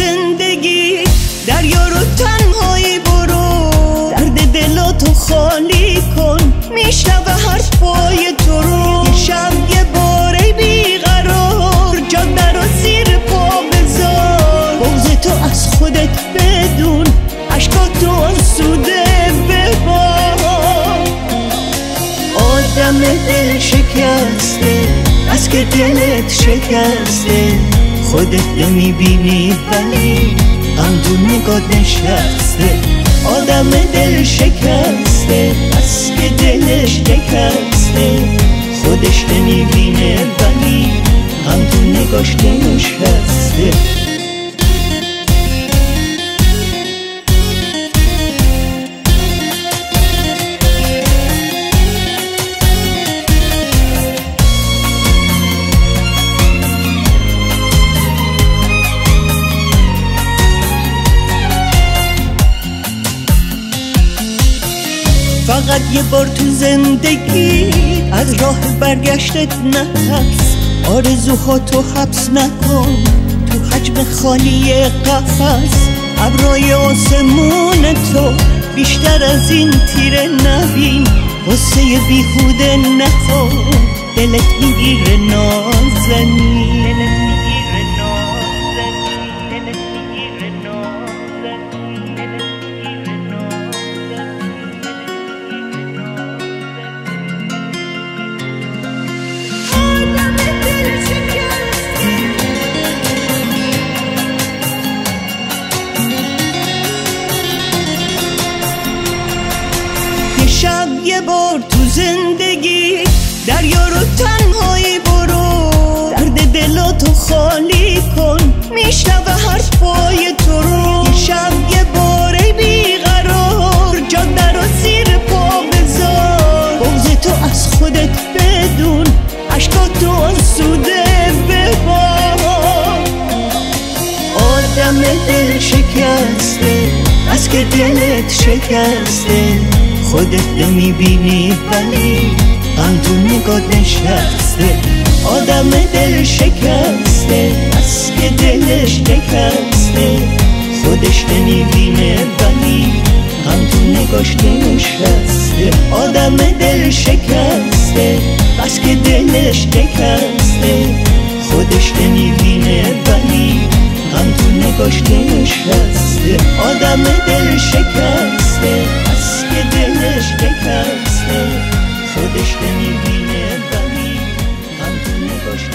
زندگی دریا رو تنهایی برو درد دلاتو خالی کن. میشنوه هر پای تو رو یه شب یه باره بیقرار. جاده رو زیر پا بذار. بغز تو از خودت بدون عشقاتو آسوده ببا آدم دل شکسته از که دلت شکسته. خودت نمی‌بینی ولی غم نگاه نشسته. آدم دل شکسته از که دلش شکسته. خودش نمی‌بینه ولی غم نگاش نشسته. فقط یه بار تو زندگی از راه برگشتت نترس. آرزوها تو حبس نکن تو حجم خالی قفص ابرای آسمون تو بیشتر از این تیره نبین. واسه بیهوده نخور دلت می‌گیره نازنین. زندگی دریا رو تنهایی برو درد دلاتو خالی کن. میشنوه حرفای تو رو شب یه بار بیقرار. جاده رو زیر پا بذار. بغز تو از خودت بدون تو آسوده ببار. آدم دل شکسته از که دلت شکسته. خودت نمی‌بینی ولی غم تو نگاه نشسته آدم دل شکسته از که دلش شکسته. خودش نمی‌بینه ولی غم تو نگاش نشسته آدم دل شکسته بس که دلش شکسته. خودش نمی‌بینه ولی غم تو نگاش نشسته آدم دل شکسته. شکسته از که دلش شکسته. خودش نمی‌بینه ولی هم تو نگاش